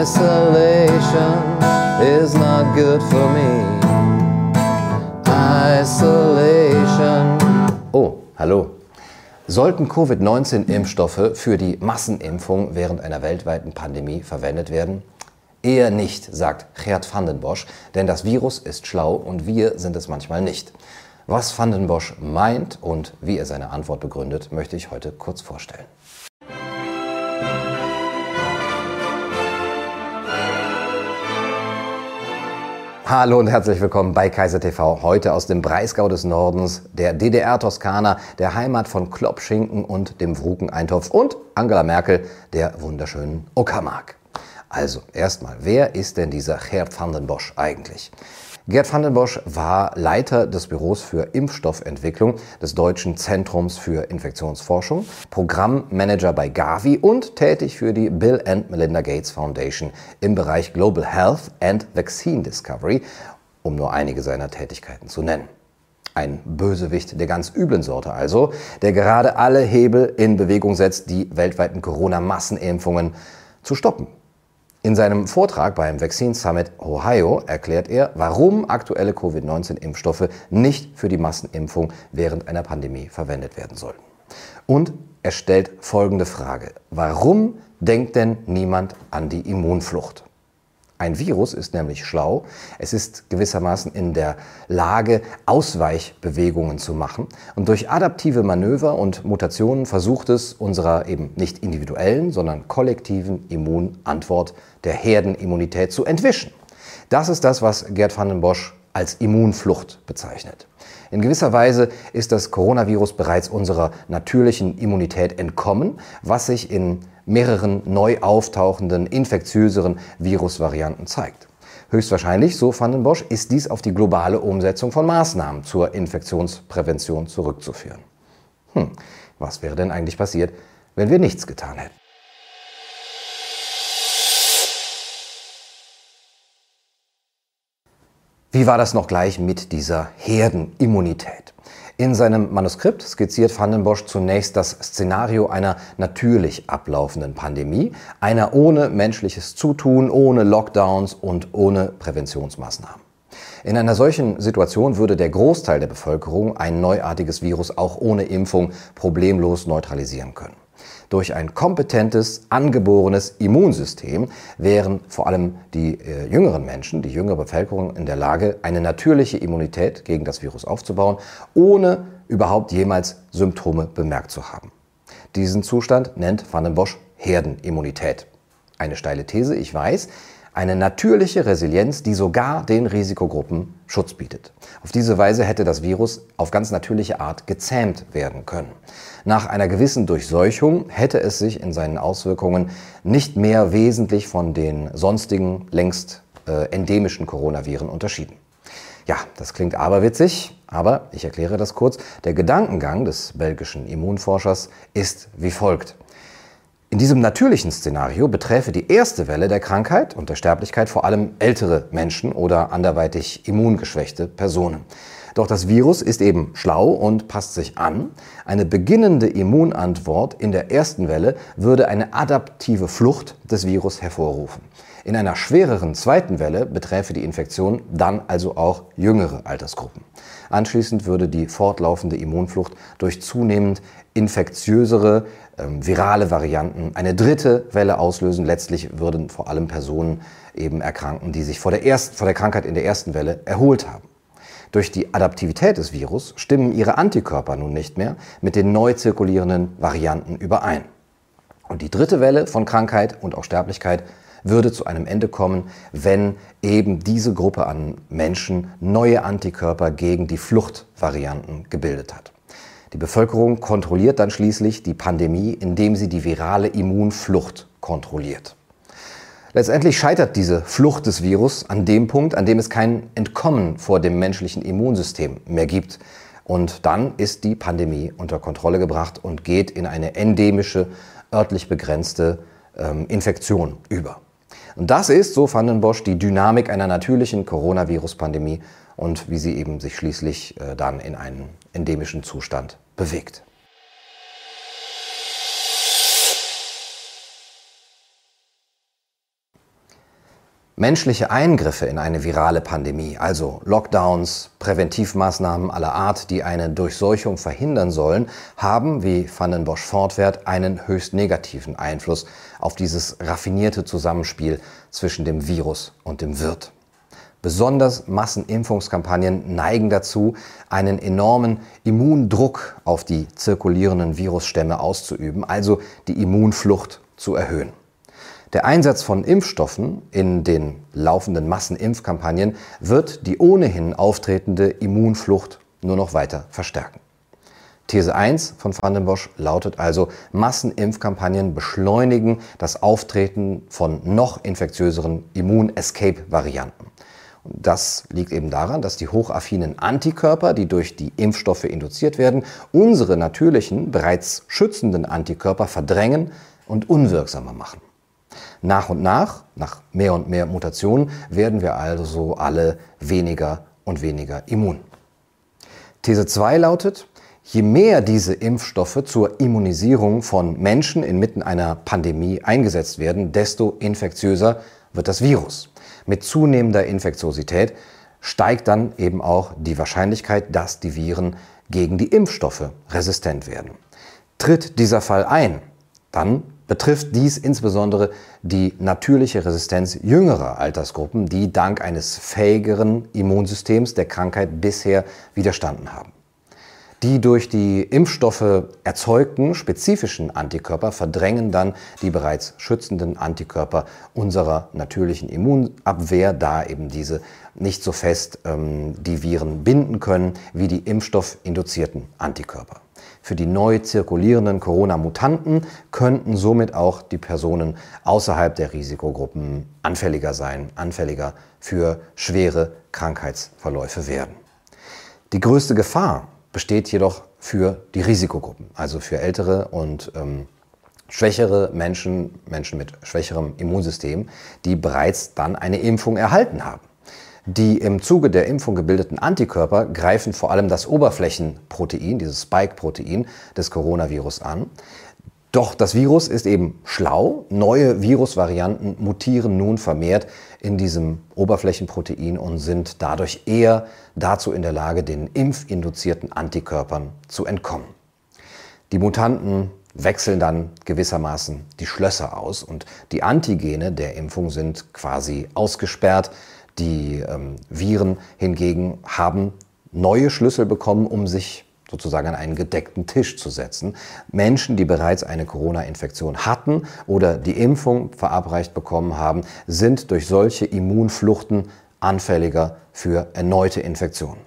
Isolation is not good for me. Isolation. Oh, hallo. Sollten Covid-19-Impfstoffe für die Massenimpfung während einer weltweiten Pandemie verwendet werden? Eher nicht, sagt Gerd Vandenbosch, denn das Virus ist schlau und wir sind es manchmal nicht. Was Vandenbosch meint und wie er seine Antwort begründet, möchte ich heute kurz vorstellen. Hallo und herzlich willkommen bei Kaiser TV. Heute aus dem Breisgau des Nordens, der DDR-Toskana, der Heimat von Kloppschinken und dem Wruken-Eintopf und Angela Merkel, der wunderschönen Uckermark. Also, erstmal, wer ist denn dieser Gerd van den Bosch eigentlich? Gerd van den Bosch war Leiter des Büros für Impfstoffentwicklung des Deutschen Zentrums für Infektionsforschung, Programmmanager bei Gavi und tätig für die Bill and Melinda Gates Foundation im Bereich Global Health and Vaccine Discovery, um nur einige seiner Tätigkeiten zu nennen. Ein Bösewicht der ganz üblen Sorte also, der gerade alle Hebel in Bewegung setzt, die weltweiten Corona-Massenimpfungen zu stoppen. In seinem Vortrag beim Vaccine Summit Ohio erklärt er, warum aktuelle Covid-19-Impfstoffe nicht für die Massenimpfung während einer Pandemie verwendet werden sollten. Und er stellt folgende Frage. Warum denkt denn niemand an die Immunflucht? Ein Virus ist nämlich schlau. Es ist gewissermaßen in der Lage, Ausweichbewegungen zu machen. Und durch adaptive Manöver und Mutationen versucht es unserer eben nicht individuellen, sondern kollektiven Immunantwort der Herdenimmunität zu entwischen. Das ist das, was Gerd van den Bosch als Immunflucht bezeichnet. In gewisser Weise ist das Coronavirus bereits unserer natürlichen Immunität entkommen, was sich in mehreren neu auftauchenden, infektiöseren Virusvarianten zeigt. Höchstwahrscheinlich, so Van den Bosch, ist dies auf die globale Umsetzung von Maßnahmen zur Infektionsprävention zurückzuführen. Hm, was wäre denn eigentlich passiert, wenn wir nichts getan hätten? Wie war das noch gleich mit dieser Herdenimmunität? In seinem Manuskript skizziert Van den Bosch zunächst das Szenario einer natürlich ablaufenden Pandemie, einer ohne menschliches Zutun, ohne Lockdowns und ohne Präventionsmaßnahmen. In einer solchen Situation würde der Großteil der Bevölkerung ein neuartiges Virus auch ohne Impfung problemlos neutralisieren können. Durch ein kompetentes, angeborenes Immunsystem wären vor allem die äh, jüngeren Menschen, die jüngere Bevölkerung in der Lage, eine natürliche Immunität gegen das Virus aufzubauen, ohne überhaupt jemals Symptome bemerkt zu haben. Diesen Zustand nennt Van den Bosch Herdenimmunität. Eine steile These, ich weiß, eine natürliche Resilienz, die sogar den Risikogruppen Schutz bietet. Auf diese Weise hätte das Virus auf ganz natürliche Art gezähmt werden können. Nach einer gewissen Durchseuchung hätte es sich in seinen Auswirkungen nicht mehr wesentlich von den sonstigen, längst äh, endemischen Coronaviren unterschieden. Ja, das klingt aberwitzig, aber ich erkläre das kurz. Der Gedankengang des belgischen Immunforschers ist wie folgt. In diesem natürlichen Szenario beträfe die erste Welle der Krankheit und der Sterblichkeit vor allem ältere Menschen oder anderweitig immungeschwächte Personen. Doch das Virus ist eben schlau und passt sich an. Eine beginnende Immunantwort in der ersten Welle würde eine adaptive Flucht des Virus hervorrufen. In einer schwereren zweiten Welle beträfe die Infektion dann also auch jüngere Altersgruppen. Anschließend würde die fortlaufende Immunflucht durch zunehmend infektiösere, ähm, virale Varianten eine dritte Welle auslösen. Letztlich würden vor allem Personen eben erkranken, die sich vor der, ersten, vor der Krankheit in der ersten Welle erholt haben. Durch die Adaptivität des Virus stimmen ihre Antikörper nun nicht mehr mit den neu zirkulierenden Varianten überein. Und die dritte Welle von Krankheit und auch Sterblichkeit würde zu einem Ende kommen, wenn eben diese Gruppe an Menschen neue Antikörper gegen die Fluchtvarianten gebildet hat. Die Bevölkerung kontrolliert dann schließlich die Pandemie, indem sie die virale Immunflucht kontrolliert. Letztendlich scheitert diese Flucht des Virus an dem Punkt, an dem es kein Entkommen vor dem menschlichen Immunsystem mehr gibt. Und dann ist die Pandemie unter Kontrolle gebracht und geht in eine endemische, örtlich begrenzte ähm, Infektion über. Und das ist, so fanden Bosch, die Dynamik einer natürlichen Coronavirus-Pandemie und wie sie eben sich schließlich äh, dann in einen endemischen Zustand bewegt. Menschliche Eingriffe in eine virale Pandemie, also Lockdowns, Präventivmaßnahmen aller Art, die eine Durchseuchung verhindern sollen, haben, wie Van den Bosch fortwährt, einen höchst negativen Einfluss auf dieses raffinierte Zusammenspiel zwischen dem Virus und dem Wirt. Besonders Massenimpfungskampagnen neigen dazu, einen enormen Immundruck auf die zirkulierenden Virusstämme auszuüben, also die Immunflucht zu erhöhen. Der Einsatz von Impfstoffen in den laufenden Massenimpfkampagnen wird die ohnehin auftretende Immunflucht nur noch weiter verstärken. These 1 von Van den Bosch lautet also, Massenimpfkampagnen beschleunigen das Auftreten von noch infektiöseren Immun-Escape-Varianten. Das liegt eben daran, dass die hochaffinen Antikörper, die durch die Impfstoffe induziert werden, unsere natürlichen, bereits schützenden Antikörper verdrängen und unwirksamer machen. Nach und nach, nach mehr und mehr Mutationen, werden wir also alle weniger und weniger immun. These 2 lautet, je mehr diese Impfstoffe zur Immunisierung von Menschen inmitten einer Pandemie eingesetzt werden, desto infektiöser wird das Virus. Mit zunehmender Infektiosität steigt dann eben auch die Wahrscheinlichkeit, dass die Viren gegen die Impfstoffe resistent werden. Tritt dieser Fall ein, dann betrifft dies insbesondere die natürliche Resistenz jüngerer Altersgruppen, die dank eines fähigeren Immunsystems der Krankheit bisher widerstanden haben. Die durch die Impfstoffe erzeugten spezifischen Antikörper verdrängen dann die bereits schützenden Antikörper unserer natürlichen Immunabwehr, da eben diese nicht so fest ähm, die Viren binden können wie die impfstoffinduzierten Antikörper. Für die neu zirkulierenden Corona-Mutanten könnten somit auch die Personen außerhalb der Risikogruppen anfälliger sein, anfälliger für schwere Krankheitsverläufe werden. Die größte Gefahr besteht jedoch für die Risikogruppen, also für ältere und ähm, schwächere Menschen, Menschen mit schwächerem Immunsystem, die bereits dann eine Impfung erhalten haben. Die im Zuge der Impfung gebildeten Antikörper greifen vor allem das Oberflächenprotein, dieses Spike-Protein des Coronavirus an. Doch das Virus ist eben schlau. Neue Virusvarianten mutieren nun vermehrt in diesem Oberflächenprotein und sind dadurch eher dazu in der Lage, den impfinduzierten Antikörpern zu entkommen. Die Mutanten wechseln dann gewissermaßen die Schlösser aus und die Antigene der Impfung sind quasi ausgesperrt. Die ähm, Viren hingegen haben neue Schlüssel bekommen, um sich sozusagen an einen gedeckten Tisch zu setzen. Menschen, die bereits eine Corona-Infektion hatten oder die Impfung verabreicht bekommen haben, sind durch solche Immunfluchten anfälliger für erneute Infektionen.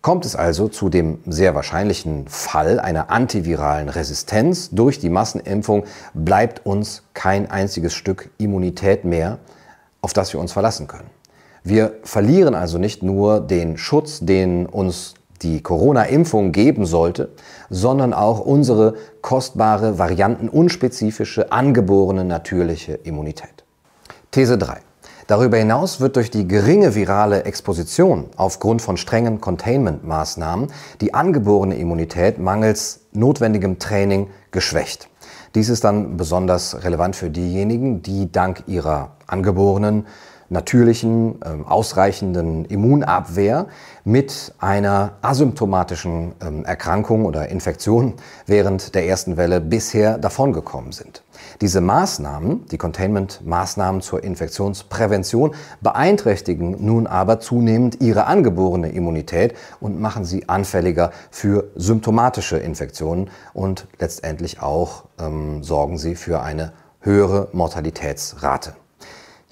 Kommt es also zu dem sehr wahrscheinlichen Fall einer antiviralen Resistenz durch die Massenimpfung, bleibt uns kein einziges Stück Immunität mehr, auf das wir uns verlassen können. Wir verlieren also nicht nur den Schutz, den uns die Corona-Impfung geben sollte, sondern auch unsere kostbare, variantenunspezifische, angeborene natürliche Immunität. These 3. Darüber hinaus wird durch die geringe virale Exposition aufgrund von strengen Containment-Maßnahmen die angeborene Immunität mangels notwendigem Training geschwächt. Dies ist dann besonders relevant für diejenigen, die dank ihrer angeborenen natürlichen, ähm, ausreichenden Immunabwehr mit einer asymptomatischen ähm, Erkrankung oder Infektion während der ersten Welle bisher davongekommen sind. Diese Maßnahmen, die Containment-Maßnahmen zur Infektionsprävention, beeinträchtigen nun aber zunehmend ihre angeborene Immunität und machen sie anfälliger für symptomatische Infektionen und letztendlich auch ähm, sorgen sie für eine höhere Mortalitätsrate.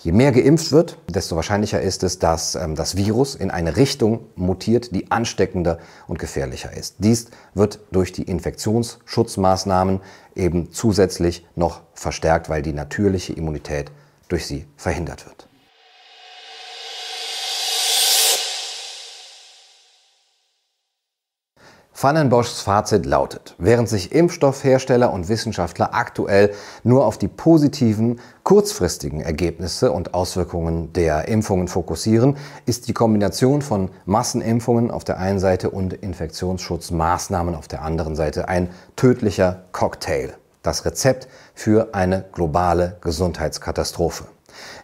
Je mehr geimpft wird, desto wahrscheinlicher ist es, dass ähm, das Virus in eine Richtung mutiert, die ansteckender und gefährlicher ist. Dies wird durch die Infektionsschutzmaßnahmen eben zusätzlich noch verstärkt, weil die natürliche Immunität durch sie verhindert wird. Van Boschs Fazit lautet, während sich Impfstoffhersteller und Wissenschaftler aktuell nur auf die positiven, kurzfristigen Ergebnisse und Auswirkungen der Impfungen fokussieren, ist die Kombination von Massenimpfungen auf der einen Seite und Infektionsschutzmaßnahmen auf der anderen Seite ein tödlicher Cocktail. das Rezept für eine globale Gesundheitskatastrophe.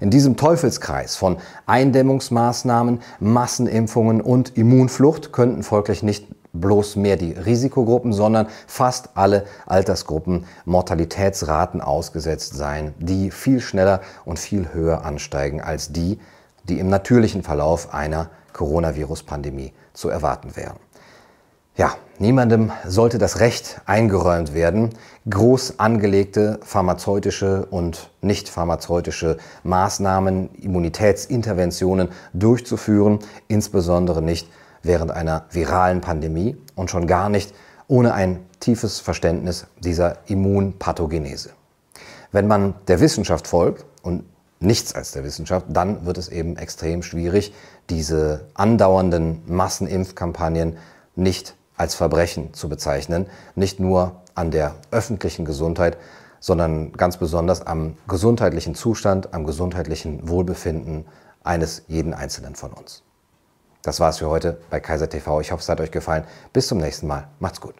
In diesem Teufelskreis von Eindämmungsmaßnahmen, Massenimpfungen und Immunflucht könnten folglich nicht bloß mehr die Risikogruppen, sondern fast alle Altersgruppen Mortalitätsraten ausgesetzt sein, die viel schneller und viel höher ansteigen als die, die im natürlichen Verlauf einer Coronavirus-Pandemie zu erwarten wären. Ja, niemandem sollte das Recht eingeräumt werden, groß angelegte pharmazeutische und nicht pharmazeutische Maßnahmen, Immunitätsinterventionen durchzuführen, insbesondere nicht während einer viralen Pandemie und schon gar nicht ohne ein tiefes Verständnis dieser Immunpathogenese. Wenn man der Wissenschaft folgt und nichts als der Wissenschaft, dann wird es eben extrem schwierig, diese andauernden Massenimpfkampagnen nicht als Verbrechen zu bezeichnen, nicht nur an der öffentlichen Gesundheit, sondern ganz besonders am gesundheitlichen Zustand, am gesundheitlichen Wohlbefinden eines jeden Einzelnen von uns. Das war's für heute bei Kaiser TV. Ich hoffe, es hat euch gefallen. Bis zum nächsten Mal. Macht's gut.